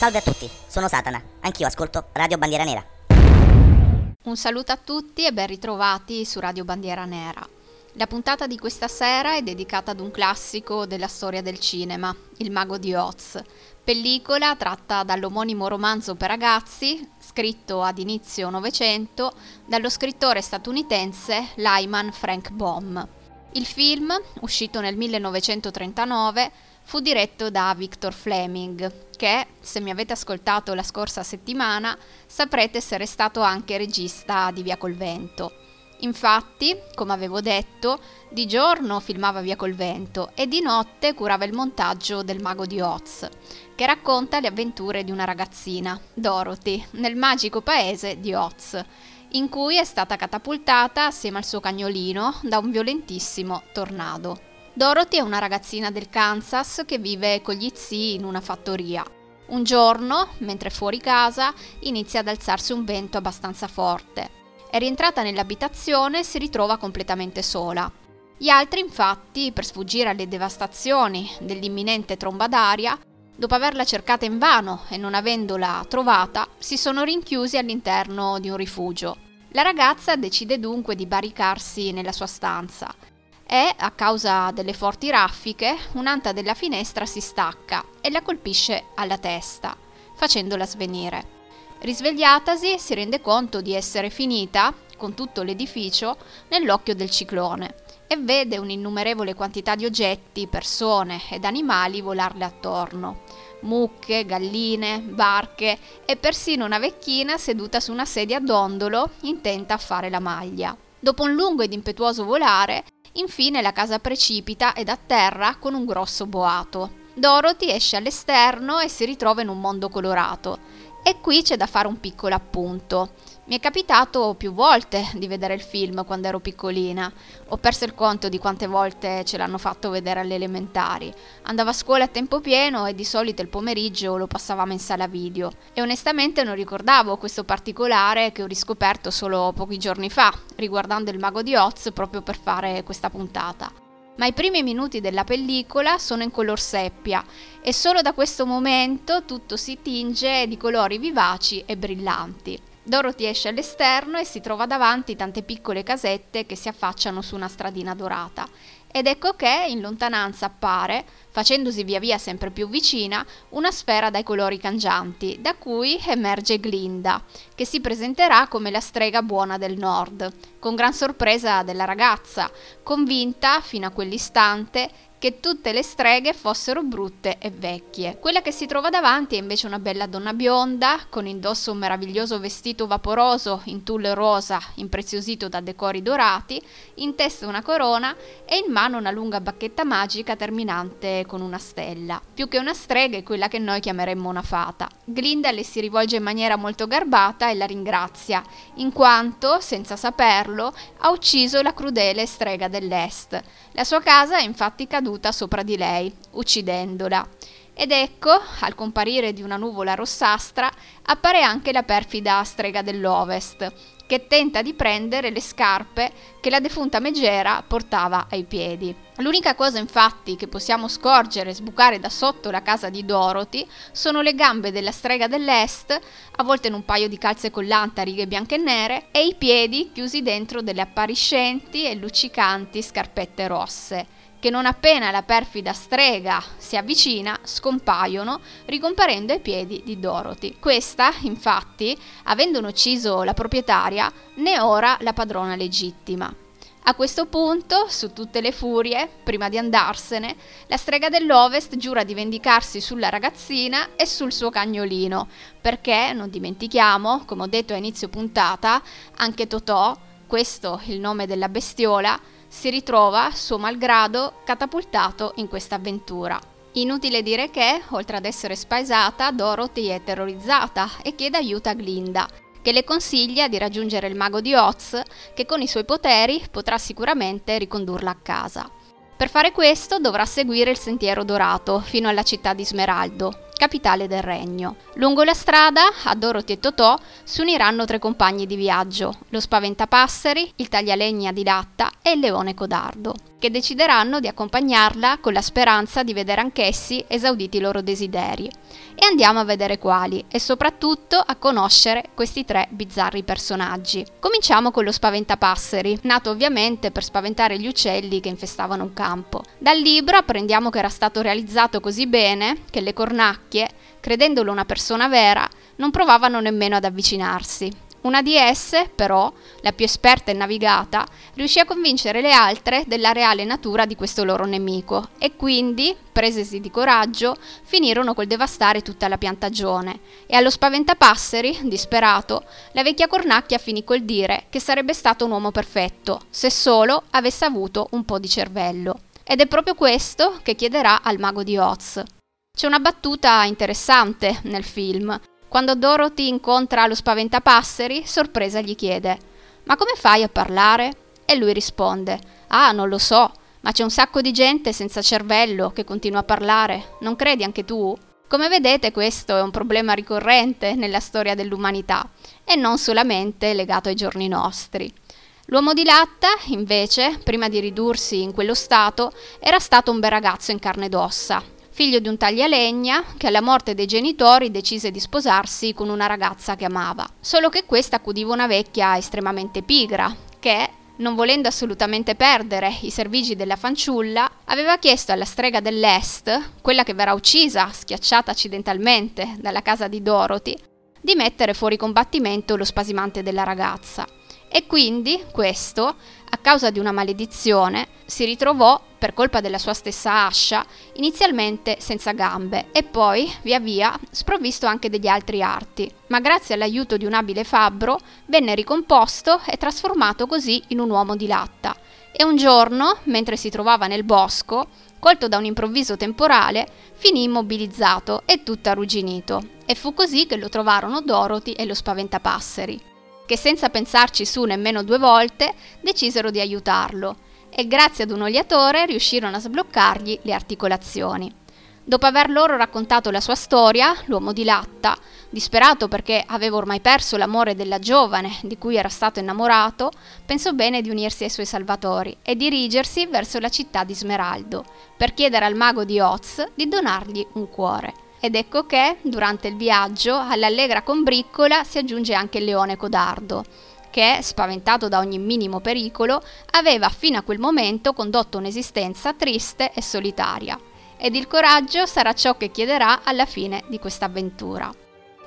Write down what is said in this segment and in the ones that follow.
Salve a tutti, sono Satana, anch'io ascolto Radio Bandiera Nera. Un saluto a tutti e ben ritrovati su Radio Bandiera Nera. La puntata di questa sera è dedicata ad un classico della storia del cinema, Il Mago di Oz, pellicola tratta dall'omonimo romanzo per ragazzi, scritto ad inizio Novecento dallo scrittore statunitense Lyman Frank Baum. Il film, uscito nel 1939, fu diretto da Victor Fleming, che, se mi avete ascoltato la scorsa settimana, saprete essere stato anche regista di Via col Vento. Infatti, come avevo detto, di giorno filmava Via col Vento e di notte curava il montaggio del Mago di Oz, che racconta le avventure di una ragazzina, Dorothy, nel magico paese di Oz, in cui è stata catapultata assieme al suo cagnolino da un violentissimo tornado. Dorothy è una ragazzina del Kansas che vive con gli zii in una fattoria. Un giorno, mentre fuori casa, inizia ad alzarsi un vento abbastanza forte è rientrata nell'abitazione e si ritrova completamente sola. Gli altri, infatti, per sfuggire alle devastazioni dell'imminente tromba d'aria, dopo averla cercata invano e non avendola trovata, si sono rinchiusi all'interno di un rifugio. La ragazza decide dunque di barricarsi nella sua stanza e, a causa delle forti raffiche, un'anta della finestra si stacca e la colpisce alla testa, facendola svenire. Risvegliatasi si rende conto di essere finita, con tutto l'edificio, nell'occhio del ciclone e vede un'innumerevole quantità di oggetti, persone ed animali volarle attorno. Mucche, galline, barche e persino una vecchina seduta su una sedia a dondolo intenta a fare la maglia. Dopo un lungo ed impetuoso volare, infine la casa precipita ed atterra con un grosso boato. Dorothy esce all'esterno e si ritrova in un mondo colorato e qui c'è da fare un piccolo appunto. Mi è capitato più volte di vedere il film quando ero piccolina. Ho perso il conto di quante volte ce l'hanno fatto vedere alle elementari. Andavo a scuola a tempo pieno e di solito il pomeriggio lo passavamo in sala video. E onestamente non ricordavo questo particolare che ho riscoperto solo pochi giorni fa, riguardando il mago di Oz proprio per fare questa puntata ma i primi minuti della pellicola sono in color seppia e solo da questo momento tutto si tinge di colori vivaci e brillanti. Dorothy esce all'esterno e si trova davanti tante piccole casette che si affacciano su una stradina dorata. Ed ecco che in lontananza appare, facendosi via via sempre più vicina, una sfera dai colori cangianti, da cui emerge Glinda, che si presenterà come la strega buona del nord, con gran sorpresa della ragazza, convinta fino a quell'istante che tutte le streghe fossero brutte e vecchie. Quella che si trova davanti è invece una bella donna bionda, con indosso un meraviglioso vestito vaporoso in tulle rosa impreziosito da decori dorati, in testa una corona e in mano una lunga bacchetta magica terminante con una stella. Più che una strega è quella che noi chiameremmo una fata. Glinda le si rivolge in maniera molto garbata e la ringrazia, in quanto, senza saperlo, ha ucciso la crudele strega dell'Est. La sua casa è infatti caduta caduta sopra di lei, uccidendola. Ed ecco, al comparire di una nuvola rossastra, appare anche la perfida strega dell'Ovest, che tenta di prendere le scarpe che la defunta Megera portava ai piedi. L'unica cosa infatti che possiamo scorgere sbucare da sotto la casa di Dorothy sono le gambe della strega dell'est, avvolte in un paio di calze collante a righe bianche e nere, e i piedi chiusi dentro delle appariscenti e luccicanti scarpette rosse che non appena la perfida strega si avvicina, scompaiono, ricomparendo ai piedi di Dorothy. Questa, infatti, avendone ucciso la proprietaria, ne è ora la padrona legittima. A questo punto, su tutte le furie, prima di andarsene, la strega dell'Ovest giura di vendicarsi sulla ragazzina e sul suo cagnolino, perché, non dimentichiamo, come ho detto a inizio puntata, anche Totò, questo il nome della bestiola, si ritrova, suo malgrado, catapultato in questa avventura. Inutile dire che, oltre ad essere spaesata, Dorothy è terrorizzata e chiede aiuto a Glinda, che le consiglia di raggiungere il mago di Oz, che con i suoi poteri potrà sicuramente ricondurla a casa. Per fare questo dovrà seguire il sentiero dorato fino alla città di Smeraldo, capitale del regno. Lungo la strada, a Dorothy e Totò si uniranno tre compagni di viaggio, lo spaventapasseri, il taglialegna di latta e il leone codardo. Che decideranno di accompagnarla con la speranza di vedere anch'essi esauditi i loro desideri. E andiamo a vedere quali e soprattutto a conoscere questi tre bizzarri personaggi. Cominciamo con lo spaventapasseri, nato ovviamente per spaventare gli uccelli che infestavano un campo. Dal libro apprendiamo che era stato realizzato così bene che le cornacchie, credendolo una persona vera, non provavano nemmeno ad avvicinarsi. Una di esse, però, la più esperta e navigata, riuscì a convincere le altre della reale natura di questo loro nemico e quindi, presesi di coraggio, finirono col devastare tutta la piantagione e allo spaventapasseri, disperato, la vecchia cornacchia finì col dire che sarebbe stato un uomo perfetto se solo avesse avuto un po' di cervello. Ed è proprio questo che chiederà al mago di Oz. C'è una battuta interessante nel film quando Dorothy incontra lo spaventapasseri, sorpresa gli chiede: Ma come fai a parlare? E lui risponde: Ah, non lo so, ma c'è un sacco di gente senza cervello che continua a parlare. Non credi anche tu? Come vedete questo è un problema ricorrente nella storia dell'umanità e non solamente legato ai giorni nostri. L'uomo di latta, invece, prima di ridursi in quello stato, era stato un bel ragazzo in carne ed ossa, figlio di un taglialegna che alla morte dei genitori decise di sposarsi con una ragazza che amava. Solo che questa accudiva una vecchia estremamente pigra, che, non volendo assolutamente perdere i servigi della fanciulla, aveva chiesto alla strega dell'Est, quella che verrà uccisa, schiacciata accidentalmente dalla casa di Dorothy, di mettere fuori combattimento lo spasimante della ragazza. E quindi questo, a causa di una maledizione, si ritrovò, per colpa della sua stessa ascia, inizialmente senza gambe e poi, via via, sprovvisto anche degli altri arti, ma grazie all'aiuto di un abile fabbro venne ricomposto e trasformato così in un uomo di latta. E un giorno, mentre si trovava nel bosco, colto da un improvviso temporale, finì immobilizzato e tutto arrugginito. E fu così che lo trovarono Dorothy e lo spaventapasseri che senza pensarci su nemmeno due volte decisero di aiutarlo e grazie ad un oliatore riuscirono a sbloccargli le articolazioni. Dopo aver loro raccontato la sua storia, l'uomo di latta, disperato perché aveva ormai perso l'amore della giovane di cui era stato innamorato, pensò bene di unirsi ai suoi salvatori e dirigersi verso la città di Smeraldo per chiedere al mago di Oz di donargli un cuore. Ed ecco che, durante il viaggio, all'allegra combriccola si aggiunge anche il leone codardo, che, spaventato da ogni minimo pericolo, aveva fino a quel momento condotto un'esistenza triste e solitaria. Ed il coraggio sarà ciò che chiederà alla fine di questa avventura.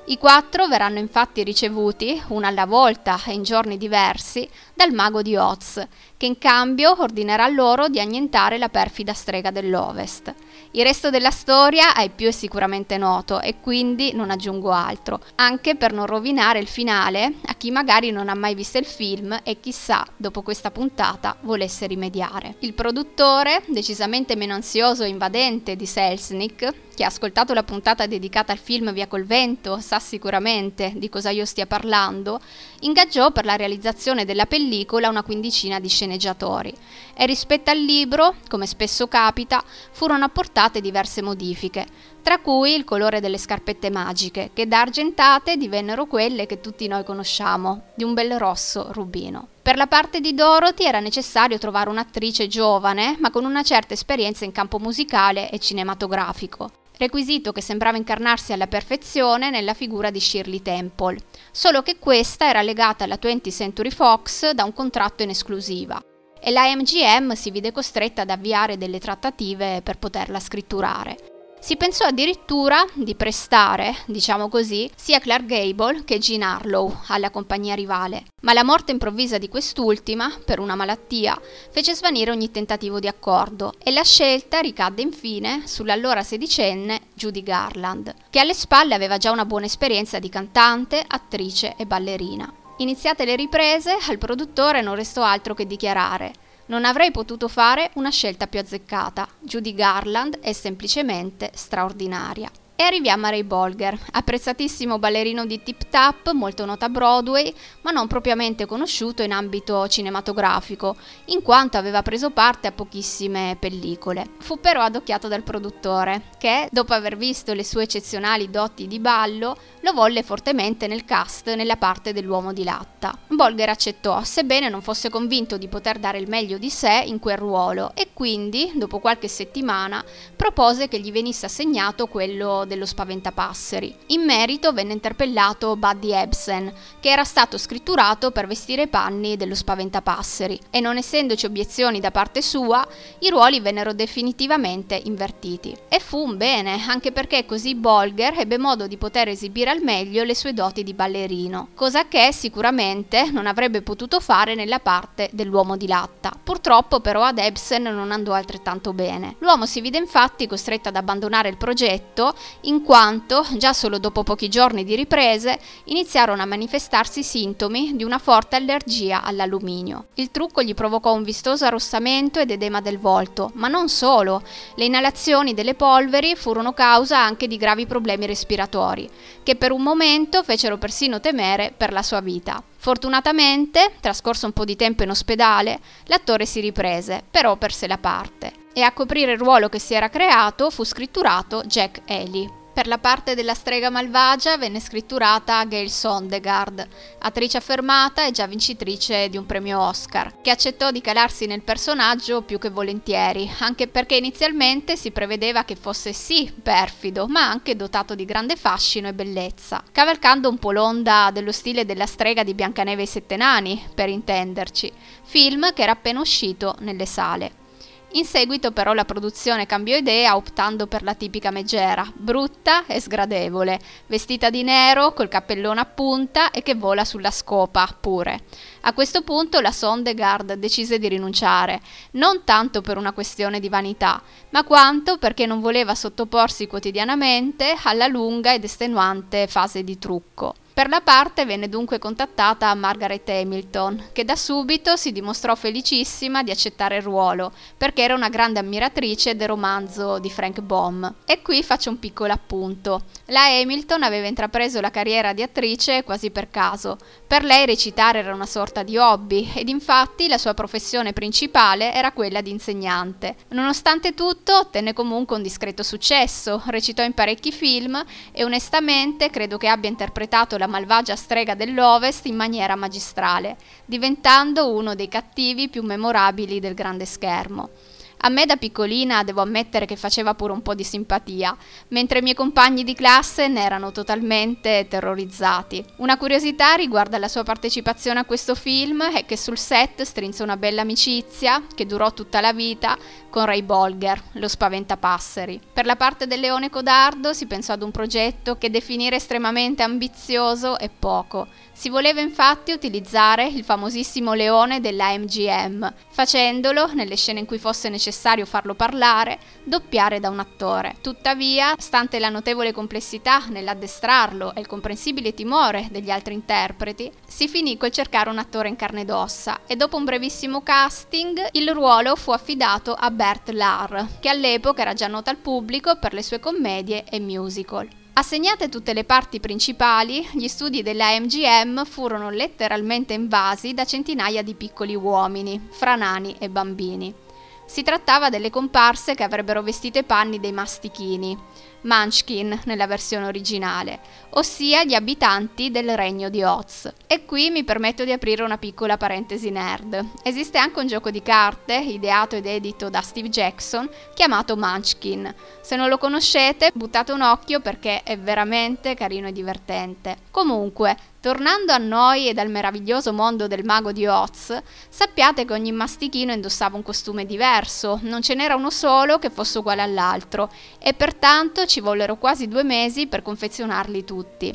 I quattro verranno infatti ricevuti, una alla volta e in giorni diversi, dal mago di Oz, che in cambio ordinerà loro di annientare la perfida strega dell'Ovest. Il resto della storia ai più è sicuramente noto e quindi non aggiungo altro, anche per non rovinare il finale a chi magari non ha mai visto il film e chissà, dopo questa puntata, volesse rimediare. Il produttore, decisamente meno ansioso e invadente di Selznick, chi ha ascoltato la puntata dedicata al film Via col vento sa sicuramente di cosa io stia parlando, ingaggiò per la realizzazione della pellicola una quindicina di sceneggiatori e rispetto al libro, come spesso capita, furono apportate diverse modifiche, tra cui il colore delle scarpette magiche, che da argentate divennero quelle che tutti noi conosciamo, di un bel rosso rubino. Per la parte di Dorothy era necessario trovare un'attrice giovane, ma con una certa esperienza in campo musicale e cinematografico. Requisito che sembrava incarnarsi alla perfezione nella figura di Shirley Temple, solo che questa era legata alla 20th Century Fox da un contratto in esclusiva e la MGM si vide costretta ad avviare delle trattative per poterla scritturare. Si pensò addirittura di prestare, diciamo così, sia Clark Gable che Jean Harlow alla compagnia rivale, ma la morte improvvisa di quest'ultima, per una malattia, fece svanire ogni tentativo di accordo e la scelta ricadde infine sull'allora sedicenne Judy Garland, che alle spalle aveva già una buona esperienza di cantante, attrice e ballerina. Iniziate le riprese, al produttore non restò altro che dichiarare non avrei potuto fare una scelta più azzeccata. Judy Garland è semplicemente straordinaria. E arriviamo a Ray Bolger, apprezzatissimo ballerino di Tip Tap, molto noto a Broadway, ma non propriamente conosciuto in ambito cinematografico, in quanto aveva preso parte a pochissime pellicole. Fu però adocchiato dal produttore, che, dopo aver visto le sue eccezionali doti di ballo, lo volle fortemente nel cast nella parte dell'uomo di latta. Bolger accettò, sebbene non fosse convinto di poter dare il meglio di sé in quel ruolo, e quindi, dopo qualche settimana, propose che gli venisse assegnato quello dello Spaventapasseri. In merito venne interpellato Buddy Ebsen, che era stato scritturato per vestire i panni dello Spaventapasseri, e non essendoci obiezioni da parte sua, i ruoli vennero definitivamente invertiti. E fu un bene, anche perché così Bolger ebbe modo di poter esibire al meglio le sue doti di ballerino, cosa che sicuramente non avrebbe potuto fare nella parte dell'uomo di latta. Purtroppo però ad Ebsen non andò altrettanto bene. L'uomo si vide infatti costretto ad abbandonare il progetto in quanto, già solo dopo pochi giorni di riprese, iniziarono a manifestarsi sintomi di una forte allergia all'alluminio. Il trucco gli provocò un vistoso arrossamento ed edema del volto, ma non solo, le inalazioni delle polveri furono causa anche di gravi problemi respiratori, che per un momento fecero persino temere per la sua vita. Fortunatamente, trascorso un po' di tempo in ospedale, l'attore si riprese, però perse la parte, e a coprire il ruolo che si era creato fu scritturato Jack Ely. Per la parte della strega malvagia venne scritturata Gail Sondegard, attrice affermata e già vincitrice di un premio Oscar, che accettò di calarsi nel personaggio più che volentieri, anche perché inizialmente si prevedeva che fosse sì perfido, ma anche dotato di grande fascino e bellezza, cavalcando un po' l'onda dello stile della strega di Biancaneve e i Sette Nani, per intenderci, film che era appena uscito nelle sale. In seguito però la produzione cambiò idea optando per la tipica megera, brutta e sgradevole, vestita di nero, col cappellone a punta e che vola sulla scopa, pure. A questo punto la Sondegard decise di rinunciare, non tanto per una questione di vanità, ma quanto perché non voleva sottoporsi quotidianamente alla lunga ed estenuante fase di trucco. Per la parte venne dunque contattata Margaret Hamilton, che da subito si dimostrò felicissima di accettare il ruolo, perché era una grande ammiratrice del romanzo di Frank Baum. E qui faccio un piccolo appunto. La Hamilton aveva intrapreso la carriera di attrice quasi per caso. Per lei recitare era una sorta di hobby ed infatti la sua professione principale era quella di insegnante. Nonostante tutto ottenne comunque un discreto successo, recitò in parecchi film e onestamente credo che abbia interpretato la malvagia strega dell'Ovest in maniera magistrale, diventando uno dei cattivi più memorabili del grande schermo. A me da piccolina devo ammettere che faceva pure un po' di simpatia, mentre i miei compagni di classe ne erano totalmente terrorizzati. Una curiosità riguarda la sua partecipazione a questo film è che sul set strinse una bella amicizia, che durò tutta la vita, con Ray Bolger, lo spaventapasseri. Per la parte del leone codardo si pensò ad un progetto che definire estremamente ambizioso è poco. Si voleva infatti utilizzare il famosissimo leone della MGM, facendolo, nelle scene in cui fosse necessario farlo parlare, doppiare da un attore. Tuttavia, stante la notevole complessità nell'addestrarlo e il comprensibile timore degli altri interpreti, si finì col cercare un attore in carne ed ossa e dopo un brevissimo casting il ruolo fu affidato a Bert Lahr, che all'epoca era già nota al pubblico per le sue commedie e musical. Assegnate tutte le parti principali, gli studi della MGM furono letteralmente invasi da centinaia di piccoli uomini, fra nani e bambini. Si trattava delle comparse che avrebbero vestito i panni dei mastichini, Munchkin nella versione originale, ossia gli abitanti del regno di Oz. E qui mi permetto di aprire una piccola parentesi nerd. Esiste anche un gioco di carte, ideato ed edito da Steve Jackson, chiamato Munchkin. Se non lo conoscete, buttate un occhio perché è veramente carino e divertente. Comunque, Tornando a noi e al meraviglioso mondo del mago di Oz, sappiate che ogni mastichino indossava un costume diverso, non ce n'era uno solo che fosse uguale all'altro, e pertanto ci vollero quasi due mesi per confezionarli tutti.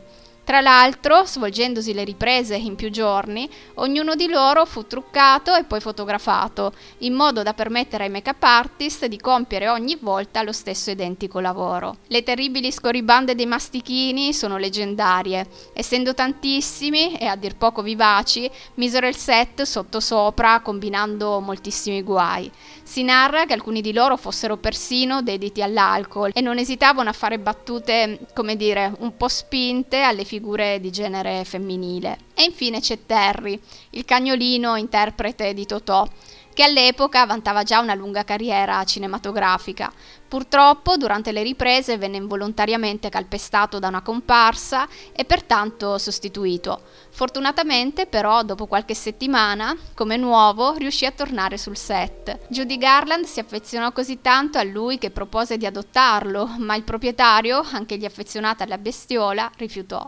Tra l'altro, svolgendosi le riprese in più giorni, ognuno di loro fu truccato e poi fotografato, in modo da permettere ai make-up artist di compiere ogni volta lo stesso identico lavoro. Le terribili scorribande dei mastichini sono leggendarie. Essendo tantissimi e a dir poco vivaci, misero il set sottosopra combinando moltissimi guai. Si narra che alcuni di loro fossero persino dediti all'alcol e non esitavano a fare battute, come dire, un po' spinte alle figure figure di genere femminile. E infine c'è Terry, il cagnolino interprete di Totò, che all'epoca vantava già una lunga carriera cinematografica. Purtroppo durante le riprese venne involontariamente calpestato da una comparsa e pertanto sostituito. Fortunatamente però dopo qualche settimana, come nuovo, riuscì a tornare sul set. Judy Garland si affezionò così tanto a lui che propose di adottarlo, ma il proprietario, anch'egli affezionato alla bestiola, rifiutò.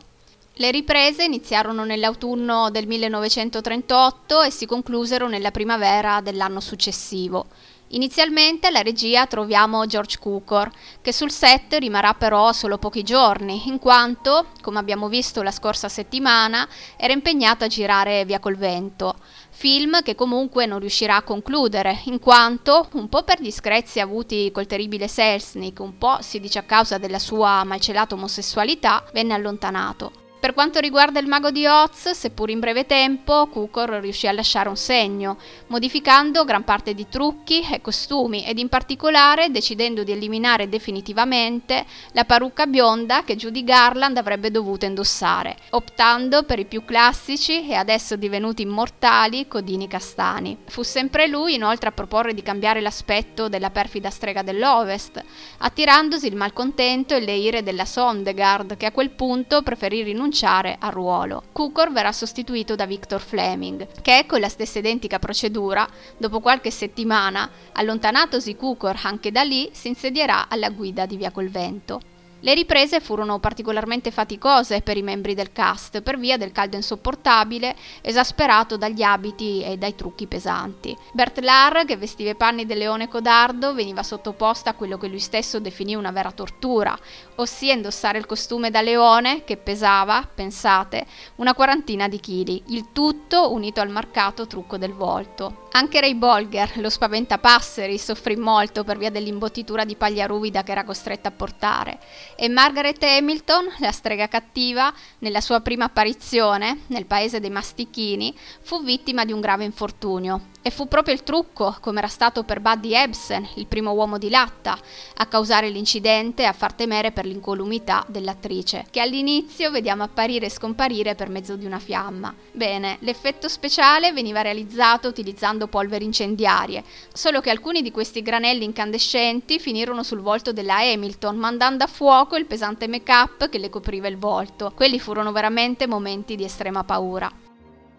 Le riprese iniziarono nell'autunno del 1938 e si conclusero nella primavera dell'anno successivo. Inizialmente alla regia troviamo George Cukor, che sul set rimarrà però solo pochi giorni, in quanto, come abbiamo visto la scorsa settimana, era impegnato a girare Via col vento, film che comunque non riuscirà a concludere, in quanto, un po' per discrezi avuti col terribile Selznick, un po' si dice a causa della sua malcelata omosessualità, venne allontanato. Per quanto riguarda il mago di Oz, seppur in breve tempo, Kukor riuscì a lasciare un segno, modificando gran parte di trucchi e costumi ed in particolare decidendo di eliminare definitivamente la parrucca bionda che Judy Garland avrebbe dovuto indossare, optando per i più classici e adesso divenuti immortali codini castani. Fu sempre lui inoltre a proporre di cambiare l'aspetto della perfida strega dell'Ovest, attirandosi il malcontento e le ire della Sondegard, che a quel punto preferì rinunciare rinunciare al ruolo. Cukor verrà sostituito da Victor Fleming, che con la stessa identica procedura, dopo qualche settimana, allontanatosi Cukor anche da lì, si insedierà alla guida di Via col Vento. Le riprese furono particolarmente faticose per i membri del cast per via del caldo insopportabile esasperato dagli abiti e dai trucchi pesanti. Bert Lahr, che vestiva i panni del leone codardo, veniva sottoposta a quello che lui stesso definì una vera tortura, ossia indossare il costume da leone che pesava, pensate, una quarantina di chili, il tutto unito al marcato trucco del volto. Anche Ray Bolger, lo spaventapasseri, soffrì molto per via dell'imbottitura di paglia ruvida che era costretta a portare e Margaret Hamilton, la strega cattiva, nella sua prima apparizione, nel paese dei Mastichini, fu vittima di un grave infortunio. E fu proprio il trucco, come era stato per Buddy Ebsen, il primo uomo di latta, a causare l'incidente e a far temere per l'incolumità dell'attrice, che all'inizio vediamo apparire e scomparire per mezzo di una fiamma. Bene, l'effetto speciale veniva realizzato utilizzando polveri incendiarie, solo che alcuni di questi granelli incandescenti finirono sul volto della Hamilton, mandando a fuoco il pesante make-up che le copriva il volto. Quelli furono veramente momenti di estrema paura.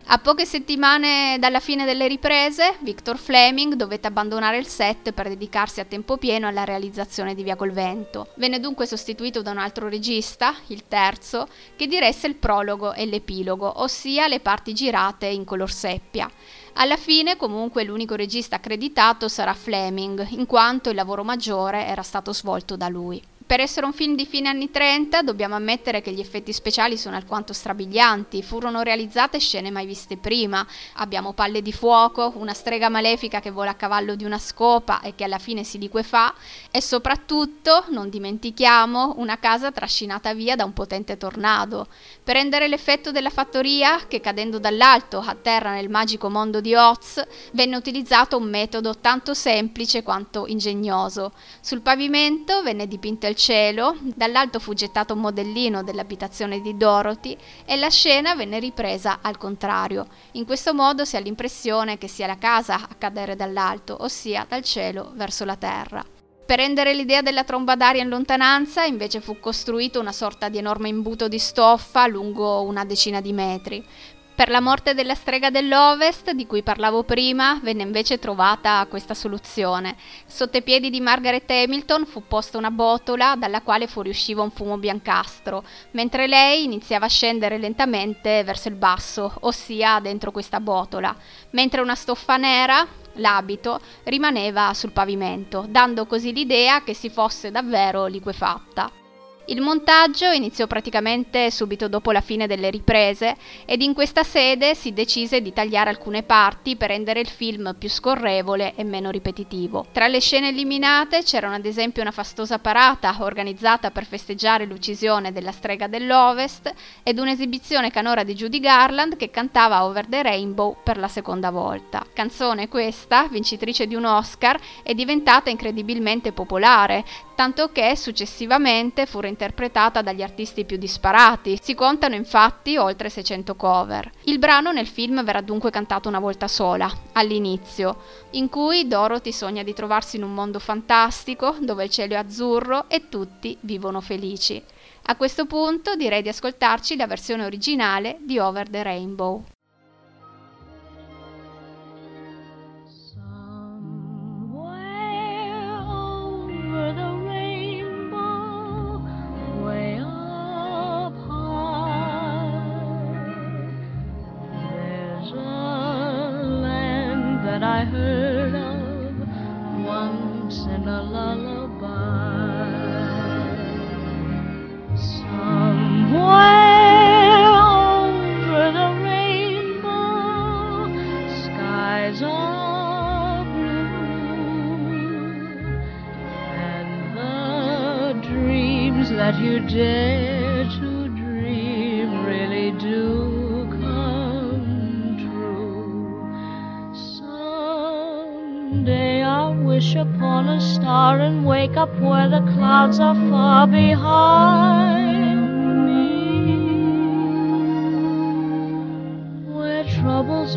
A poche settimane dalla fine delle riprese, Victor Fleming dovette abbandonare il set per dedicarsi a tempo pieno alla realizzazione di Via col Vento. Venne dunque sostituito da un altro regista, il terzo, che diresse il prologo e l'epilogo, ossia le parti girate in color seppia. Alla fine, comunque, l'unico regista accreditato sarà Fleming, in quanto il lavoro maggiore era stato svolto da lui. Per essere un film di fine anni 30 dobbiamo ammettere che gli effetti speciali sono alquanto strabilianti, furono realizzate scene mai viste prima, abbiamo palle di fuoco, una strega malefica che vola a cavallo di una scopa e che alla fine si liquefà e soprattutto, non dimentichiamo, una casa trascinata via da un potente tornado. Per rendere l'effetto della fattoria, che cadendo dall'alto atterra nel magico mondo di Oz, venne utilizzato un metodo tanto semplice quanto ingegnoso. Sul pavimento venne dipinto il cielo, dall'alto fu gettato un modellino dell'abitazione di Dorothy e la scena venne ripresa al contrario. In questo modo si ha l'impressione che sia la casa a cadere dall'alto, ossia dal cielo verso la terra. Per rendere l'idea della tromba d'aria in lontananza, invece fu costruito una sorta di enorme imbuto di stoffa lungo una decina di metri. Per la morte della strega dell'Ovest, di cui parlavo prima, venne invece trovata questa soluzione. Sotto i piedi di Margaret Hamilton fu posta una botola dalla quale fuoriusciva un fumo biancastro, mentre lei iniziava a scendere lentamente verso il basso, ossia dentro questa botola, mentre una stoffa nera, l'abito, rimaneva sul pavimento, dando così l'idea che si fosse davvero liquefatta. Il montaggio iniziò praticamente subito dopo la fine delle riprese ed in questa sede si decise di tagliare alcune parti per rendere il film più scorrevole e meno ripetitivo. Tra le scene eliminate c'erano ad esempio una fastosa parata organizzata per festeggiare l'uccisione della strega dell'Ovest ed un'esibizione canora di Judy Garland che cantava Over the Rainbow per la seconda volta. Canzone questa, vincitrice di un Oscar, è diventata incredibilmente popolare, tanto che successivamente fu reinterpretata dagli artisti più disparati. Si contano infatti oltre 600 cover. Il brano nel film verrà dunque cantato una volta sola, all'inizio, in cui Dorothy sogna di trovarsi in un mondo fantastico dove il cielo è azzurro e tutti vivono felici. A questo punto direi di ascoltarci la versione originale di Over the Rainbow.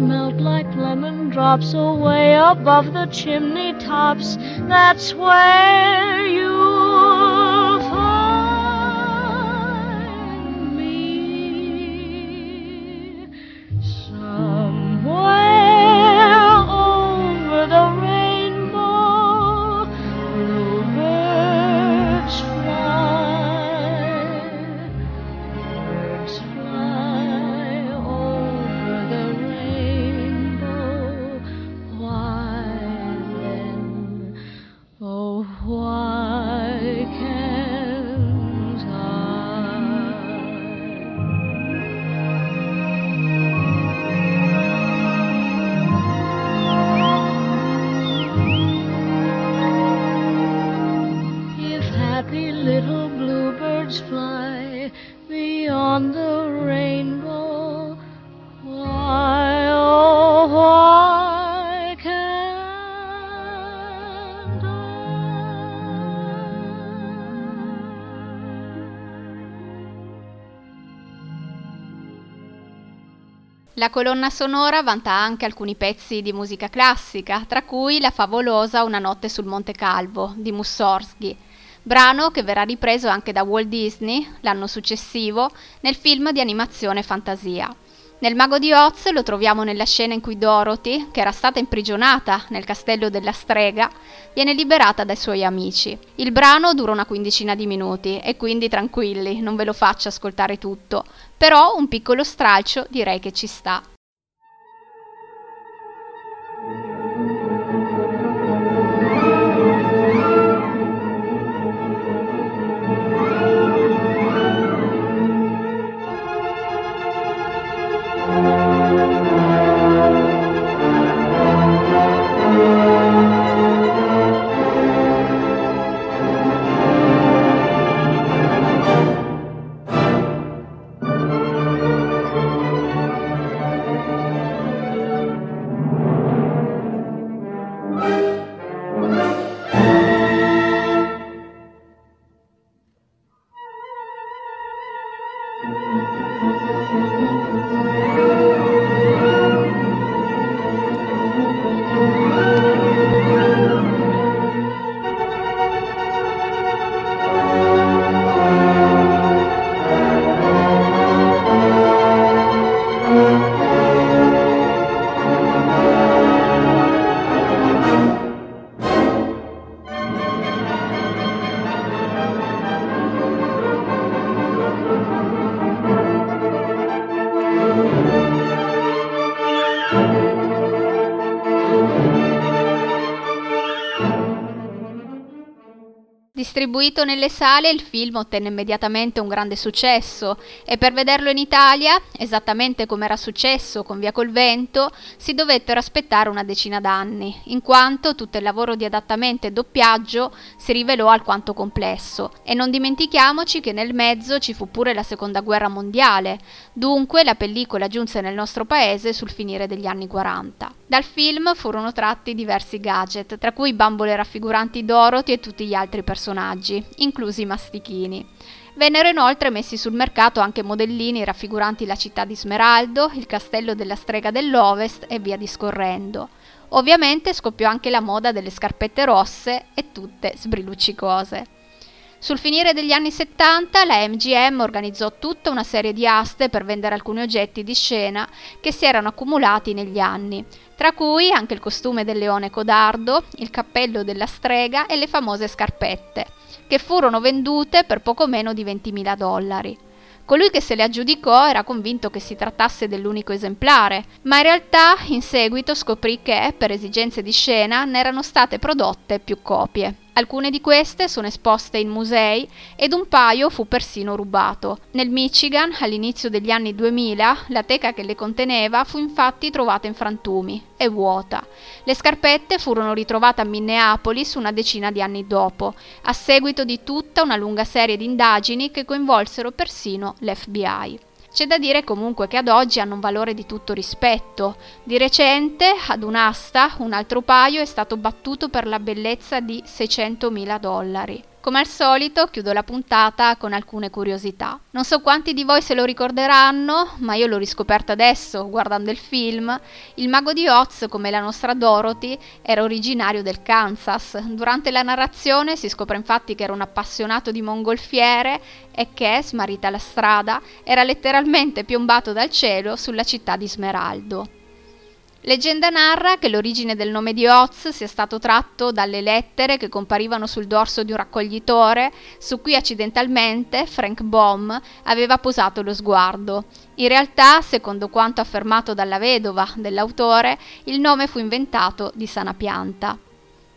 Melt like lemon drops away above the chimney tops. That's where you'll La colonna sonora vanta anche alcuni pezzi di musica classica, tra cui la favolosa Una notte sul Monte Calvo di Mussorgsky, brano che verrà ripreso anche da Walt Disney l'anno successivo nel film di animazione Fantasia. Nel Mago di Oz lo troviamo nella scena in cui Dorothy, che era stata imprigionata nel castello della strega, viene liberata dai suoi amici. Il brano dura una quindicina di minuti e quindi tranquilli, non ve lo faccio ascoltare tutto, però un piccolo stralcio direi che ci sta. Distribuito nelle sale, il film ottenne immediatamente un grande successo e per vederlo in Italia, esattamente come era successo con Via col Vento, si dovettero aspettare una decina d'anni, in quanto tutto il lavoro di adattamento e doppiaggio si rivelò alquanto complesso. E non dimentichiamoci che nel mezzo ci fu pure la Seconda Guerra Mondiale, dunque la pellicola giunse nel nostro paese sul finire degli anni 40. Dal film furono tratti diversi gadget, tra cui bambole raffiguranti Dorothy e tutti gli altri personaggi, inclusi i mastichini. Vennero inoltre messi sul mercato anche modellini raffiguranti la città di Smeraldo, il castello della strega dell'Ovest e via discorrendo. Ovviamente scoppiò anche la moda delle scarpette rosse e tutte sbriluccicose. Sul finire degli anni 70 la MGM organizzò tutta una serie di aste per vendere alcuni oggetti di scena che si erano accumulati negli anni, tra cui anche il costume del leone codardo, il cappello della strega e le famose scarpette, che furono vendute per poco meno di 20.000 dollari. Colui che se le aggiudicò era convinto che si trattasse dell'unico esemplare, ma in realtà in seguito scoprì che, per esigenze di scena, ne erano state prodotte più copie. Alcune di queste sono esposte in musei ed un paio fu persino rubato. Nel Michigan, all'inizio degli anni 2000, la teca che le conteneva fu infatti trovata in frantumi e vuota. Le scarpette furono ritrovate a Minneapolis una decina di anni dopo, a seguito di tutta una lunga serie di indagini che coinvolsero persino l'FBI. C'è da dire comunque che ad oggi hanno un valore di tutto rispetto. Di recente, ad un'asta, un altro paio è stato battuto per la bellezza di 600.000 dollari. Come al solito chiudo la puntata con alcune curiosità. Non so quanti di voi se lo ricorderanno, ma io l'ho riscoperto adesso guardando il film. Il mago di Oz, come la nostra Dorothy, era originario del Kansas. Durante la narrazione si scopre infatti che era un appassionato di mongolfiere e che, smarrita la strada, era letteralmente piombato dal cielo sulla città di Smeraldo. Leggenda narra che l'origine del nome di Oz sia stato tratto dalle lettere che comparivano sul dorso di un raccoglitore su cui accidentalmente Frank Baum aveva posato lo sguardo. In realtà, secondo quanto affermato dalla vedova dell'autore, il nome fu inventato di sana pianta.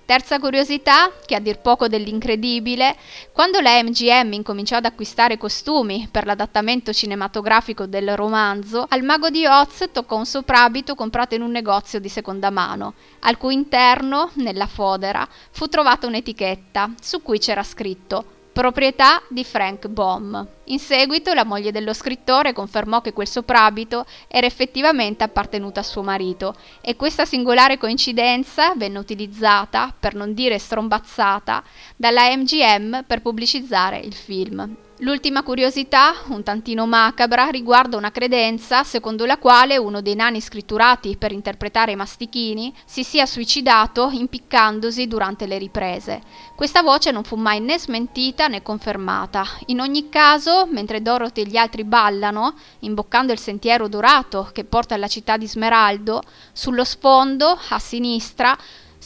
Terza curiosità, che a dir poco dell'incredibile, quando la MGM incominciò ad acquistare costumi per l'adattamento cinematografico del romanzo, al mago di Oz toccò un soprabito comprato in un negozio di seconda mano, al cui interno, nella fodera, fu trovata un'etichetta su cui c'era scritto proprietà di Frank Baum. In seguito la moglie dello scrittore confermò che quel soprabito era effettivamente appartenuto a suo marito e questa singolare coincidenza venne utilizzata, per non dire strombazzata, dalla MGM per pubblicizzare il film. L'ultima curiosità, un tantino macabra, riguarda una credenza secondo la quale uno dei nani scritturati per interpretare i mastichini si sia suicidato impiccandosi durante le riprese. Questa voce non fu mai né smentita né confermata. In ogni caso, mentre Dorothy e gli altri ballano, imboccando il sentiero dorato che porta alla città di Smeraldo, sullo sfondo, a sinistra,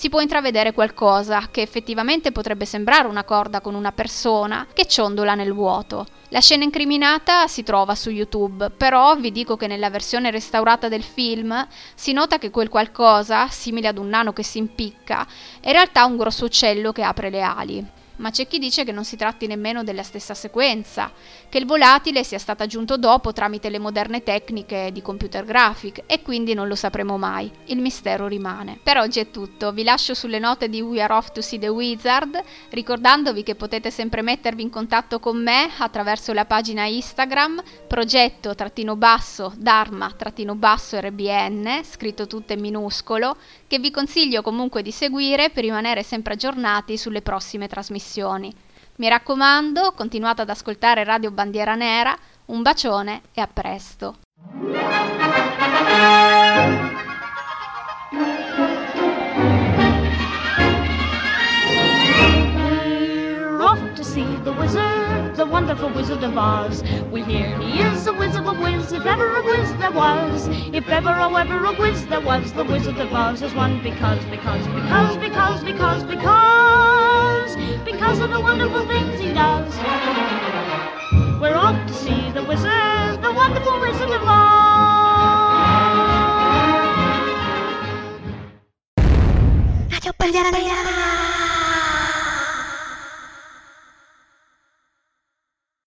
si può intravedere qualcosa che effettivamente potrebbe sembrare una corda con una persona che ciondola nel vuoto. La scena incriminata si trova su YouTube, però vi dico che nella versione restaurata del film si nota che quel qualcosa, simile ad un nano che si impicca, è in realtà un grosso uccello che apre le ali ma c'è chi dice che non si tratti nemmeno della stessa sequenza, che il volatile sia stato aggiunto dopo tramite le moderne tecniche di computer graphic e quindi non lo sapremo mai. Il mistero rimane. Per oggi è tutto, vi lascio sulle note di We Are Off to See the Wizard, ricordandovi che potete sempre mettervi in contatto con me attraverso la pagina Instagram progetto-basso dharma-basso rbn, scritto tutto in minuscolo, che vi consiglio comunque di seguire per rimanere sempre aggiornati sulle prossime trasmissioni. Mi raccomando, continuate ad ascoltare Radio Bandiera Nera, un bacione e a presto. Wonderful wizard of Oz. We hear he is a wizard of whiz, if ever a whiz there was. If ever, oh, ever a whiz there was, the wizard of Oz is one because, because, because, because, because, because, because of the wonderful things he does. We're off to see the wizard, the wonderful wizard of Oz. Radio Nera.